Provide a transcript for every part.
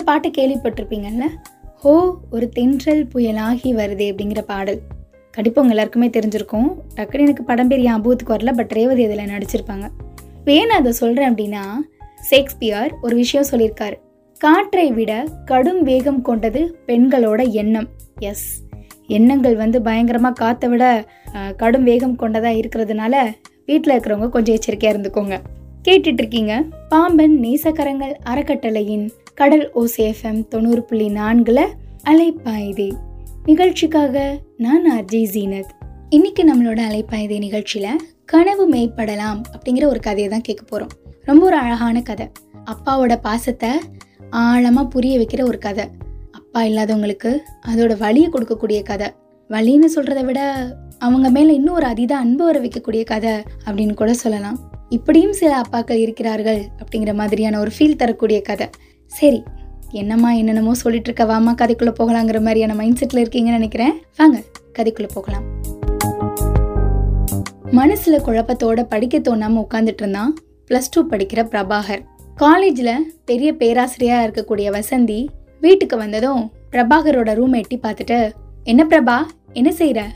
இந்த பாட்டை கேள்விப்பட்டிருப்பீங்கல்ல ஹோ ஒரு தென்றல் புயலாகி வருதே அப்படிங்கிற பாடல். கண்டிப்பாக உங்கள் எல்லாருக்குமே தெரிஞ்சிருக்கும். டக்குனு எனக்கு படம் பேர் ஞாபகத்துக்கு வரல பட் ரேவதி அதில் நடிச்சிருப்பாங்க. இப்போ ஏன் அதை சொல்கிறேன் அப்படின்னா ஷேக்ஸ்பியர் ஒரு விஷயம் சொல்லியிருக்காரு. காற்றை விட கடும் வேகம் கொண்டது பெண்களோட எண்ணம். எஸ் எண்ணங்கள் வந்து பயங்கரமாக காற்றை விட கடும் வேகம் கொண்டதாக இருக்கிறதுனால வீட்டில் இருக்கிறவங்க கொஞ்சம் எச்சரிக்கையாக இருந்துக்கோங்க. கேட்டுட்டு இருக்கீங்க பாம்பன் நேசக்கரங்கள் அறக்கட்டளையின் கடல் ஓசேஃபம் தொண்ணூறு புள்ளி நான்கில் அலைப்பாயுதே. நிகழ்ச்சிக்காக நான் அர்ஜய் ஜீனத். இன்னைக்கு நம்மளோட அலைப்பாயுதே நிகழ்ச்சியில் கனவு மேய்ப்படலாம் அப்படிங்கிற ஒரு கதையை தான் கேட்க போகிறோம் ரொம்ப ஒரு அழகான கதை. அப்பாவோட பாசத்தை ஆழமாக புரிய வைக்கிற ஒரு கதை. அப்பா இல்லாதவங்களுக்கு அதோட வலியை கொடுக்கக்கூடிய கதை. வழின்னு சொல்கிறத விட அவங்க மேலே இன்னும் ஒரு அதீத அன்பு வர வைக்கக்கூடிய கதை அப்படின்னு கூட சொல்லலாம். இப்படியும் சில அப்பாக்கள் இருக்கிறார்கள் அப்படிங்கிற மாதிரியான ஒரு ஃபீல் தரக்கூடிய கதை. சரி என்னம்மா என்னென்னமோ சொல்லிட்டு இருக்க வாமா கதைக்குள்ள போகலாங்கிற மாதிரியான மைண்ட் செட்ல இருக்கீங்கன்னு நினைக்கிறேன். வாங்க கதைக்குள்ள போகலாம். மனசுல குழப்பத்தோட படிக்க தோணாம உட்காந்துட்டு இருந்தான் பிளஸ் டூ படிக்கிற பிரபாகர். காலேஜில் பெரிய பேராசிரியராக இருக்கக்கூடிய வசந்தி வீட்டுக்கு வந்ததும் பிரபாகரோட ரூம் எட்டி பார்த்துட்டு என்ன பிரபா என்ன செய்கிற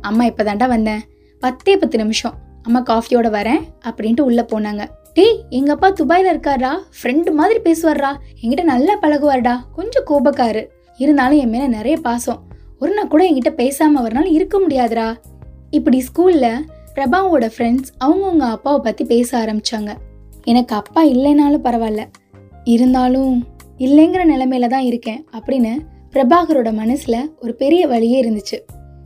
அம்மா இப்பதான்டா வந்தேன். பத்தே பத்து நிமிஷம். அம்மா காஃபியோட வரேன் அப்படின்ட்டு உள்ளே போனாங்க. டேய் எங்க அப்பா துபாயில இருக்காரா? ஃப்ரெண்டு மாதிரி பேசுவார்ரா என்கிட்ட நல்லா பழகுவார்டா. கொஞ்சம் கோபக்காரு. இருந்தாலும் என் மேல நிறைய பாசம். ஒரு நாள் கூட என்கிட்ட பேசாம வரனால இருக்க முடியாதுடா. இப்படி ஸ்கூல்ல பிரபாவோட ஃப்ரெண்ட்ஸ் அவங்கவுங்க அப்பாவை பத்தி பேச ஆரம்பிச்சாங்க. எனக்கு அப்பா இல்லைனாலும் பரவாயில்ல. இருந்தாலும் இல்லைங்கிற நிலைமையில தான் இருக்கேன் அப்படின்னு பிரபாகரோட மனசுல ஒரு பெரிய வழியே இருந்துச்சு.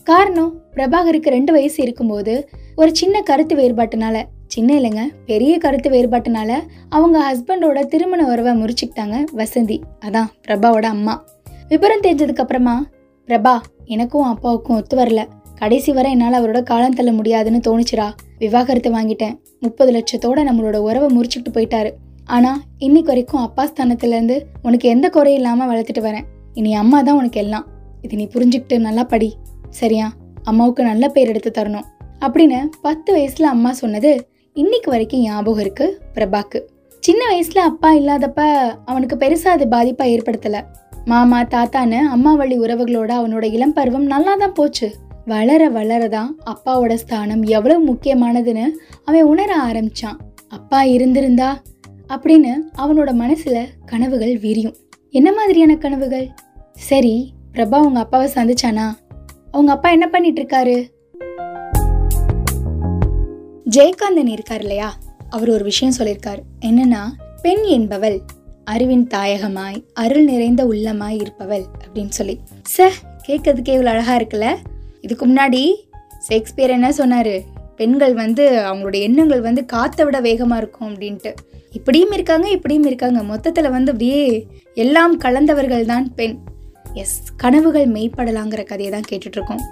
காரணம் பிரபாகருக்கு ரெண்டு வயசு இருக்கும்போது ஒரு சின்ன கருத்து வேறுபாட்டுனால சின்ன இல்லைங்க பெரிய கருத்து வேறுபாட்டினால அவங்க ஹஸ்பண்டோட திருமண உறவை முறிச்சுக்கிட்டாங்க வசந்தி. அதான் பிரபாவோட அம்மா. விபரம் தெரிஞ்சதுக்கு அப்புறமா பிரபா எனக்கும் அப்பாவுக்கும் ஒத்து வரல. கடைசி வரை என்னால் அவரோட காலம் தள்ள முடியாதுன்னு தோணுச்சுடா. விவாகரத்து வாங்கிட்டேன். முப்பது லட்சத்தோட நம்மளோட உறவை முறிச்சுக்கிட்டு போயிட்டாரு. ஆனால் இன்னைக்கு வரைக்கும் அப்பா ஸ்தானத்துலேருந்து உனக்கு எந்த குறையும் இல்லாமல் வளர்த்துட்டு வரேன். இனி அம்மா தான் உனக்கு எல்லாம். இது நீ புரிஞ்சுக்கிட்டு நல்லா படி. சரியா? அம்மாவுக்கு நல்ல பேர் எடுத்து தரணும். அப்படின்னு பத்து வயசுல அம்மா சொன்னது இன்னைக்கு வரைக்கும் ஞாபகம் இருக்கு பிரபாக்கு. சின்ன வயசுல அப்பா இல்லாதப்ப அவனுக்கு பெருசா அது பாதிப்பா ஏற்படுத்தல. மாமா தாத்தான்னு அம்மா வழி உறவுகளோட அவனோட இளம் பருவம் நல்லா தான் போச்சு. வளர வளரதான் அப்பாவோட ஸ்தானம் எவ்வளவு முக்கியமானதுன்னு அவன் உணர ஆரம்பிச்சான். அப்பா இருந்திருந்தா அப்படின்னு அவனோட மனசுல கனவுகள் விரியும். என்ன மாதிரியான கனவுகள்? சரி பிரபா உங்க அப்பாவை சந்திச்சானா? அவங்க அப்பா என்ன பண்ணிட்டு இருக்காரு? ஜெயகாந்தன் இருக்கார் இல்லையா அவர் ஒரு விஷயம் சொல்லியிருக்கார் என்னன்னா பெண் என்பவள் அறிவின் தாயகமாய் அருள் நிறைந்த உள்ளமாய் இருப்பவள் அப்படின்னு சொல்லி. ச கேட்கறதுக்கே இவ்வளோ அழகா இருக்குல்ல? இதுக்கு முன்னாடி ஷேக்ஸ்பியர் என்ன சொன்னாரு? பெண்கள் வந்து அவங்களோட எண்ணங்கள் வந்து காத்தை விட வேகமா இருக்கும் அப்படின்ட்டு. இப்படியும் இருக்காங்க இப்படியும் இருக்காங்க. மொத்தத்துல வந்து அப்படியே எல்லாம் கலந்தவர்கள் தான் பெண். எஸ் கனவுகள் மெய்ப்படலாங்கிற கதையை தான் கேட்டுட்டு இருக்கோம்.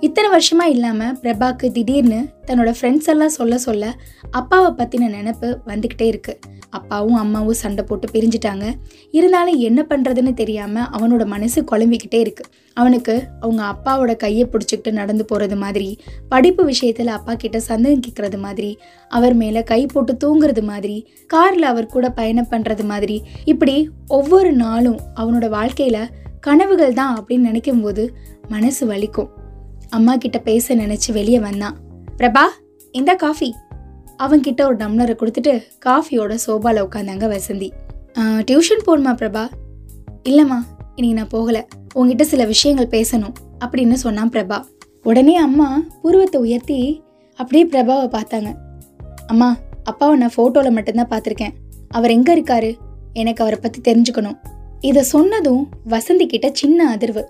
இத்தனை வருஷமாக இல்லாமல் பிரபாக்கு திடீர்னு தன்னோட ஃப்ரெண்ட்ஸ் எல்லாம் சொல்ல சொல்ல அப்பாவை பற்றின நினப்பு வந்துக்கிட்டே இருக்குது அப்பாவும் அம்மாவும் சண்டை போட்டு பிரிஞ்சிட்டாங்க. இருந்தாலும் என்ன பண்ணுறதுன்னு தெரியாமல் அவனோட மனசு குழம்பிக்கிட்டே இருக்குது அவனுக்கு அவங்க அப்பாவோட கையை பிடிச்சிக்கிட்டு நடந்து போகிறது மாதிரி படிப்பு விஷயத்தில் அப்பா கிட்ட சந்தேகம் கேட்கறது மாதிரி அவர் மேலே கை போட்டு தூங்குறது மாதிரி காரில் அவர் கூட பயணம் பண்ணுறது மாதிரி இப்படி ஒவ்வொரு நாளும் அவனோட வாழ்க்கையில் கனவுகள் தான் அப்படின்னு நினைக்கும் போது மனசு வலிக்கும். அம்மா கிட்ட பேச நினைச்சு வெளியே வந்தான் பிரபா இந்த காஃபி. அவன்கிட்ட ஒரு டம்ளரை கொடுத்துட்டு காஃபியோட சோபால உட்காந்தாங்க வசந்தி. டியூஷன் போகணுமா பிரபா? இல்லைம்மா இன்னைக்கு நான் போகல. உங்ககிட்ட சில விஷயங்கள் பேசணும் அப்படின்னு சொன்னான் பிரபா. உடனே அம்மா புருவத்தை உயர்த்தி அப்படியே பிரபாவை பார்த்தாங்க. அம்மா அப்பாவை நான் ஃபோட்டோவில் மட்டும்தான் பார்த்துருக்கேன். அவர் எங்கே இருக்காரு? எனக்கு அவரை பற்றி தெரிஞ்சுக்கணும். இதை சொன்னதும் வசந்தி கிட்ட சின்ன அதிர்வு.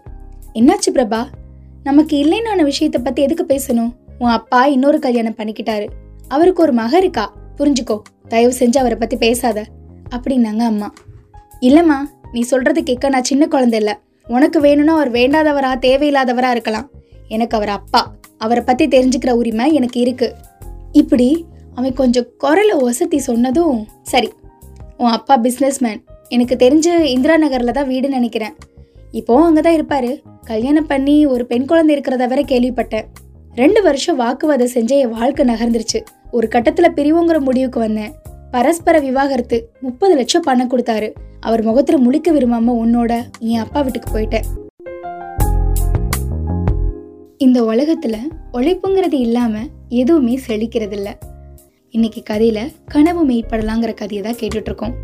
என்னாச்சு பிரபா? நமக்கு இல்லைன்னு விஷயத்தை பற்றி எதுக்கு பேசணும்? உன் அப்பா இன்னொரு கல்யாணம் பண்ணிக்கிட்டாரு. அவருக்கு ஒரு மக இருக்கா? புரிஞ்சுக்கோ. தயவு செஞ்சு அவரை பற்றி பேசாத. அப்படின்னாங்க அம்மா. இல்லைம்மா நீ சொல்றது கேட்க நான் சின்ன குழந்தை இல்லை. உனக்கு வேணும்னா அவர் வேண்டாதவரா தேவையில்லாதவரா இருக்கலாம். எனக்கு அவர் அப்பா. அவரை பற்றி தெரிஞ்சுக்கிற உரிமை எனக்கு இருக்கு. இப்படி அவன் கொஞ்சம் குரலை ஒசத்தி சொன்னதும் சரி உன் அப்பா பிஸ்னஸ்மேன் எனக்கு தெரிஞ்ச இந்திரா நகரில் தான் வீடுன்னு நினைக்கிறேன். இப்போவும் அங்கே தான் இருப்பாரு. கல்யாணம் பண்ணி ஒரு பெண் குழந்தை இருக்கிறத வரை கேள்விப்பட்டேன். ரெண்டு வருஷம் வாக்குவாதம் செஞ்ச என் வாழ்க்கை நகர்ந்துருச்சு. ஒரு கட்டத்தில் பிரிவுங்கிற முடிவுக்கு வந்தேன். பரஸ்பர விவாகரத்து முப்பது லட்சம் பணம் கொடுத்தாரு. அவர் முகத்துல முழிக்க விரும்பாம உன்னோட என் அப்பா வீட்டுக்கு போயிட்டேன். இந்த உலகத்துல உழைப்புங்கிறது இல்லாம எதுவுமே செழிக்கிறது இல்ல இன்னைக்கு கதையில கனவு மெய்ப்படலாங்கிற கதையை தான் கேட்டுட்டு இருக்கோம்.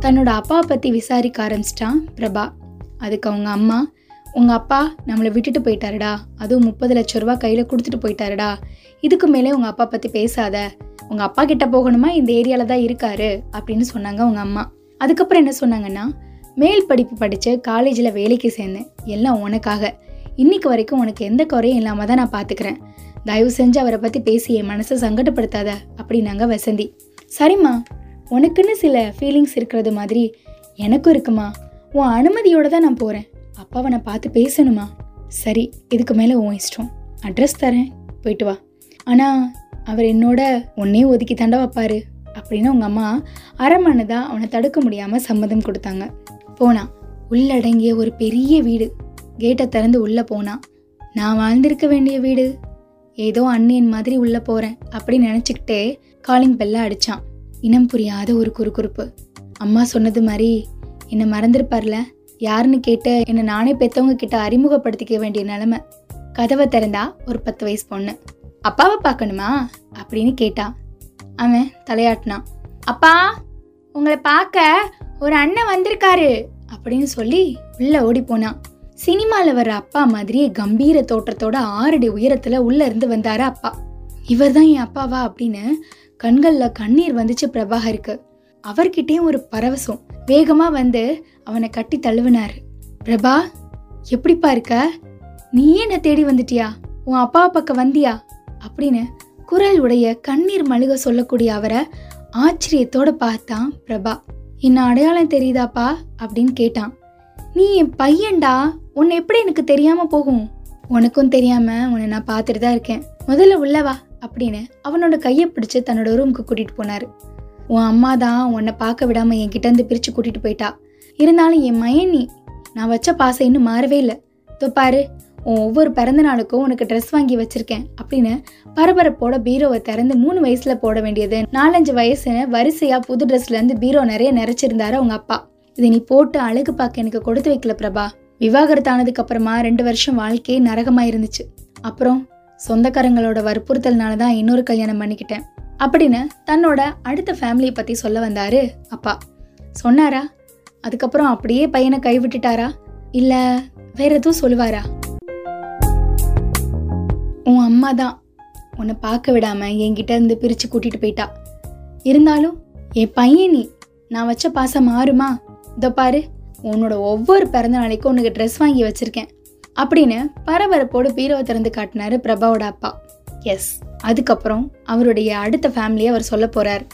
தன்னோட அப்பாவை பத்தி விசாரிக்க ஆரம்பிச்சிட்டான் பிரபா. அதுக்கு அவங்க அம்மா உங்கள் அப்பா நம்மளை விட்டுட்டு போயிட்டாருடா. அதுவும் முப்பது லட்ச ரூபா கையில் கொடுத்துட்டு போயிட்டாருடா. இதுக்கு மேலே உங்கள் அப்பா பற்றி பேசாத. உங்கள் அப்பா கிட்ட போகணுமா? இந்த ஏரியாவில் தான் இருக்காரு. அப்படின்னு சொன்னாங்க உங்கள் அம்மா. அதுக்கப்புறம் என்ன சொன்னாங்கன்னா மேல் படிப்பு படித்து காலேஜில் வேலைக்கு சேர்ந்தேன். எல்லாம் உனக்காக. இன்னைக்கு வரைக்கும் உனக்கு எந்த குறையும் இல்லாமல் தான் நான் பார்த்துக்கிறேன் தயவு செஞ்சு அவரை பற்றி பேசி என் மனசை சங்கடப்படுத்தாத. அப்படின்னாங்க வசந்தி. சரிம்மா. உனக்குன்னு சில ஃபீலிங்ஸ் இருக்கிறது மாதிரி எனக்கும் இருக்குமா? உன் அனுமதியோட தான் நான் போகிறேன் அப்பாவை நான் பார்த்து பேசணுமா? சரி இதுக்கு மேலே உன் இஷ்டம். அட்ரஸ் தரேன். போயிட்டு வா. ஆனால் அவர் என்னோட உன்னே ஒதுக்கி தாண்டா வைப்பாரு அப்படின்னு உங்கள் அம்மா அரமனதா அவனை தடுக்க முடியாமல் சம்மதம் கொடுத்தாங்க. போனான் உள்ளடங்கிய ஒரு பெரிய வீடு. கேட்டை திறந்து உள்ளே போனான் நான் வாழ்ந்திருக்க வேண்டிய வீடு. ஏதோ அண்ணியன் மாதிரி உள்ளே போகிறேன் அப்படின்னு நினச்சிக்கிட்டே காலிங் பெல்ல அடிச்சான். இனம் புரியாத ஒரு குறுகுறுப்பு. அம்மா சொன்னது மாதிரி என்னை மறந்துருப்பார்ல? யாருன்னு கேட்டு என்னை நானே பெற்றவங்க கிட்ட அறிமுகப்படுத்திக்க வேண்டிய நிலைமை. கதவை திறந்தா ஒரு பத்து வயசு பொண்ணு. அப்பாவை பார்க்கணுமா? அப்படின்னு கேட்டான் அவன் தலையாட்டினான். அப்பா உங்களை பார்க்க ஒரு அண்ணன் வந்திருக்காரு அப்படின்னு சொல்லி உள்ள ஓடி போனான். சினிமாவில் வர்ற அப்பா மாதிரியே கம்பீர தோற்றத்தோட ஆறடி உயரத்துல உள்ள இருந்து வந்தாரு அப்பா. இவர் தான் என் அப்பாவா அப்படின்னு கண்களில் கண்ணீர் வந்துச்சு பிரபாகருக்கு. அவர்கிட்டயும் ஒரு பரவசம். வேகமாக வந்து அவனை கட்டி தழுவினார். பிரபா எப்படிப்பா இருக்க? நீயே என்ன தேடி வந்துட்டியா? உன் அப்பா பக்கம் வந்தியா? அப்படின்னு குரல் உடைய கண்ணீர் மழுக சொல்லக்கூடிய அவரை ஆச்சரியத்தோட பார்த்தான் பிரபா. என்ன அடையாளம் தெரியுதாப்பா? அப்படின்னு கேட்டான். நீ என் பையன்டா. உன்னை எப்படி எனக்கு தெரியாம போகும்? உனக்கும் தெரியாம உன்னை நான் பார்த்துட்டு தான் இருக்கேன். முதல்ல உள்ளவா அப்படின்னு அவனோட கையை பிடிச்சு தன்னோட ரூமுக்கு கூட்டிட்டு போனாரு. உன் அம்மா தான் உன்னை பார்க்க விடாமல் என்கிட்டேருந்து பிரித்து கூட்டிகிட்டு போயிட்டா. இருந்தாலும் என் மயன் நீ. நான் வச்ச பாசை இன்னும் மாறவே இல்லை. இதோ பாரு உன் ஒவ்வொரு பிறந்த நாளுக்கும் உனக்கு ட்ரெஸ் வாங்கி வச்சிருக்கேன் அப்படின்னு பரபரப்போட பீரோவை திறந்து மூணு வயசுல போட வேண்டியது. நாலஞ்சு வயசுன்னு வரிசையா புது ட்ரெஸ்ல இருந்து பீரோ நிறைய நிறைச்சிருந்தாரு அவங்க அப்பா. இதை நீ போட்டு அழகு பார்க்க எனக்கு கொடுத்து வைக்கல பிரபா. விவாகரத்தானதுக்கு அப்புறமா ரெண்டு வருஷம் வாழ்க்கையே நரகமா இருந்துச்சு அப்புறம் சொந்தக்காரங்களோட வற்புறுத்தல்னால தான் இன்னொரு கல்யாணம் பண்ணிக்கிட்டேன். அப்படின்னு தன்னோட அடுத்த ஃபேமிலியை பற்றி சொல்ல வந்தார் அப்பா. சொன்னாரா? அதுக்கப்புறம் அப்படியே பையனை கைவிட்டுட்டாரா? இல்லை வேற எதுவும் சொல்லுவாரா? உன் அம்மா தான் உன்னை பார்க்க விடாமல் என்கிட்ட இருந்து பிரித்து கூட்டிகிட்டு போயிட்டா. இருந்தாலும் என் பையன் நீ. நான் வச்ச பாசம் மாறுமா? இதோ பாரு உன்னோட ஒவ்வொரு பிறந்த நாளைக்கும் உனக்கு ட்ரெஸ் வாங்கி வச்சுருக்கேன். அப்படின்னு பரபரப்போடு பீரோவை திறந்து காட்டினாரு பிரபாவோட அப்பா. எஸ் அதுக்கப்புறம் அவருடைய அடுத்த ஃபேமிலியை அவர் சொல்ல போறார்.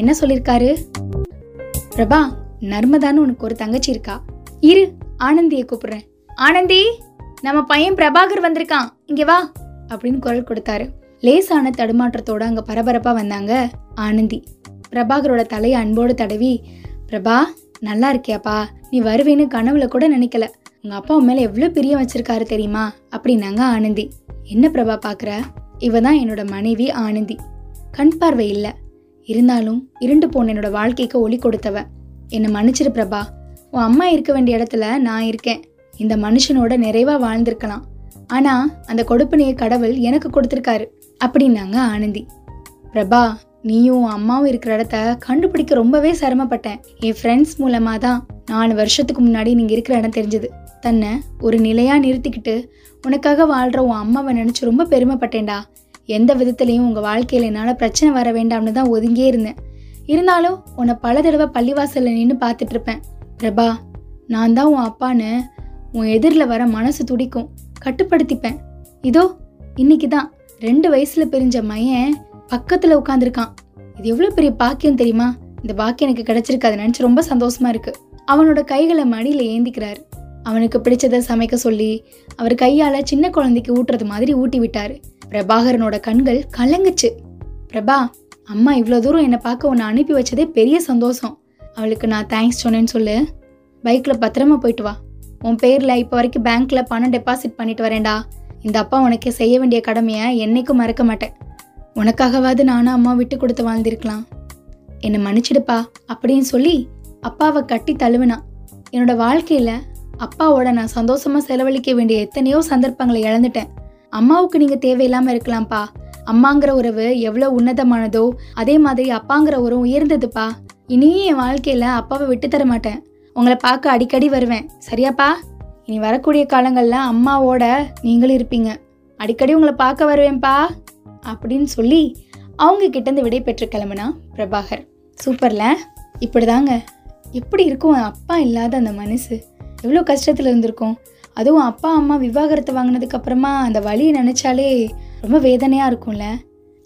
என்ன சொல்லியிருக்காரு பிரபா நர்மதான்னு உனக்கு ஒரு தங்கச்சி இருக்கா? இரு ஆனந்தியை கூப்பிடுறேன். ஆனந்தி நம்ம பையன் பிரபாகர் வந்திருக்கான். இங்கே வா அப்படின்னு குரல் கொடுத்தாரு. லேசான தடுமாற்றத்தோடு அங்கே பரபரப்பாக வந்தாங்க ஆனந்தி. பிரபாகரோட தலையை அன்போடு தடவி பிரபா நல்லா இருக்கியாப்பா? நீ வருவேன்னு கனவுல கூட நினைக்கல. உங்கள் அப்பா உன் மேலே எவ்வளோ பிரியம் வச்சிருக்காரு தெரியுமா? அப்படின்னாங்க ஆனந்தி. என்ன பிரபா பார்க்குற இவ தான் என்னோட மனைவி ஆனந்தி. கண் பார்வை இல்லை. இருந்தாலும் இருண்டு போன என்னோட வாழ்க்கைக்கு ஒளி கொடுத்தவ. என்னை மன்னிச்சிரு பிரபா. உன் அம்மா இருக்க வேண்டிய இடத்துல நான் இருக்கேன். இந்த மனுஷனோட நிறைவாக வாழ்ந்திருக்கலாம். ஆனால் அந்த கொடுப்பனையை கடவுள் எனக்கு கொடுத்துருக்காரு. அப்படின்னாங்க ஆனந்தி. பிரபா நீயும் அம்மாவும் இருக்கிற இடத்த கண்டுபிடிக்க ரொம்பவே சிரமப்பட்டேன். என் ஃப்ரெண்ட்ஸ் மூலமாக தான் நாலு வருஷத்துக்கு முன்னாடி நீங்கள் இருக்கிற இடம் தெரிஞ்சது. தன்னை ஒரு நிலையாக நிறுத்திக்கிட்டு உனக்காக வாழ்கிற உன் அம்மாவை நினச்சி ரொம்ப பெருமைப்பட்டேன்டா. எந்த விதத்துலையும் உங்கள் வாழ்க்கையில் என்னால் பிரச்சனை வர வேண்டாம்னு தான் ஒதுங்கியே இருந்தேன். இருந்தாலும் உன்னை பல தடவை பள்ளிவாசலில் நின்று பார்த்துட்ருப்பேன் பிரபா நான் தான் உன் அப்பான்னு உன் எதிரில் வர மனசு துடிக்கும். கட்டுப்படுத்திப்பேன். இதோ இன்னைக்கு தான் ரெண்டு வயசில் பிரிஞ்ச மையன் பக்கத்தில் உட்காந்துருக்கான் இது எவ்வளோ பெரிய பாக்கியம் தெரியுமா? இந்த பாக்கியம் எனக்கு கிடைச்சிருக்கு. அதை ரொம்ப சந்தோஷமா இருக்குது அவனோட கைகளை மடியில் ஏந்திக்கிறாரு. அவனுக்கு பிடிச்சதை சமைக்க சொல்லி அவர் கையால சின்ன குழந்தைக்கு ஊட்டுறது மாதிரி ஊட்டி விட்டாரு. பிரபாகரனோட கண்கள் கலங்குச்சு. பிரபா அம்மா இவ்வளோ தூரம் என்னை பார்க்க உன்னை அனுப்பி வச்சதே பெரிய சந்தோஷம். அவளுக்கு நான் தேங்க்ஸ் சொன்னேன்னு சொல்லு. பைக்கில் பத்திரமா போயிட்டு வா. உன் பேரில் இப்போ வரைக்கும் பேங்க்கில் பணம் டெபாசிட் பண்ணிட்டு வரேன்டா. இந்த அப்பா உனக்கு செய்ய வேண்டிய கடமையை என்னைக்கும் மறக்க மாட்டேன். உனக்காகவாது நானும் அம்மா விட்டு கொடுத்து வாழ்ந்திருக்கலாம். என்னை மன்னிச்சிடுப்பா அப்படின்னு சொல்லி அப்பாவை கட்டி தழுவினான். என்னோட வாழ்க்கையில அப்பாவோட நான் சந்தோஷமா செலவழிக்க வேண்டிய எத்தனையோ சந்தர்ப்பங்களை இழந்துட்டேன். அம்மாவுக்கு நீங்க தேவையில்லாம இருக்கலாம்ப்பா. அம்மாங்கிற உறவு எவ்வளோ உன்னதமானதோ அதே மாதிரி அப்பாங்கிற உறவு உயர்ந்ததுப்பா. இனியும் என் வாழ்க்கையில அப்பாவை விட்டு தர மாட்டேன். உங்களை பார்க்க அடிக்கடி வருவேன். சரியாப்பா? இனி வரக்கூடிய காலங்கள்ல அம்மாவோட நீங்களும் இருப்பீங்க. அடிக்கடி உங்களை பார்க்க வருவேன்ப்பா. அப்படின்னு சொல்லி அவங்க கிட்டேருந்து விடை பெற்று கிளம்புனா பிரபாகர். சூப்பர்ல? இப்படிதாங்க. எப்படி இருக்கும்? அப்பா இல்லாத அந்த மனசு. எவ்வளோ கஷ்டத்தில் இருந்திருக்கும். அதுவும் அப்பா அம்மா விவாகரத்தை வாங்கினதுக்கப்புறமா அந்த வழியை நினச்சாலே ரொம்ப வேதனையாக இருக்கும்ல.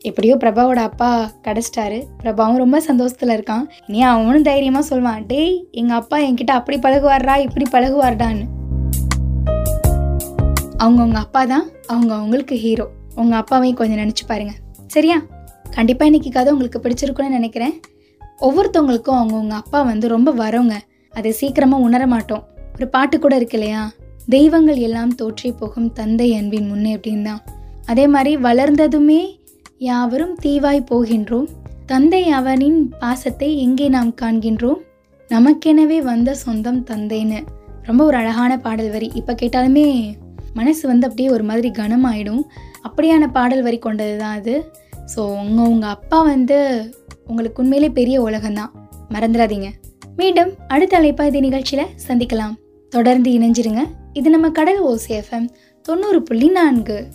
எப்படியோ பிரபாவோட அப்பா கிடச்சிட்டாரு. பிரபாவும் ரொம்ப சந்தோஷத்தில் இருக்கான். இனி அவனும் தைரியமாக சொல்லுவான் டேய் எங்கள் அப்பா என்கிட்ட அப்படி பழகுவார்டா இப்படி பழகுவார்டான்னு. அவங்கவுங்க அப்பா தான் அவங்க அவங்களுக்கு ஹீரோ உங்கள் அப்பாவையும் கொஞ்சம் நினச்சி பாருங்க. சரியா? கண்டிப்பாக இன்னைக்கு கதை உங்களுக்கு பிடிச்சிருக்குன்னு நினைக்கிறேன். ஒவ்வொருத்தவங்களுக்கும் அவங்கவுங்க அப்பா வந்து ரொம்ப வரவங்க அதை சீக்கிரமாக உணர மாட்டோம். ஒரு பாட்டு கூட இருக்கு இல்லையா? தெய்வங்கள் எல்லாம் தோற்றி போகும் தந்தை அன்பின் முன்னே அப்படின்னு. தான் அதே மாதிரி வளர்ந்ததுமே யாவரும் தீவாய் போகின்றோம். தந்தை அவனின் பாசத்தை எங்கே நாம் காண்கின்றோம்? நமக்கெனவே வந்த சொந்தம் தந்தைன்னு. ரொம்ப ஒரு அழகான பாடல் வரி. இப்போ கேட்டாலுமே மனசு வந்து அப்படியே ஒரு மாதிரி கனமாயிடும். அப்படியான பாடல் வரி கொண்டது தான் அது. ஸோ உங்கள் உங்கள் அப்பா வந்து உங்களுக்கு உண்மையிலே பெரிய உலகம்தான். மறந்துடாதீங்க. மீண்டும் அடுத்த அழைப்பாதி நிகழ்ச்சியில் சந்திக்கலாம். தொடர்ந்து இணைஞ்சிருங்க. இது நம்ம கடல் ஓசிஎஃப்எம் தொண்ணூறு புள்ளி நான்கு.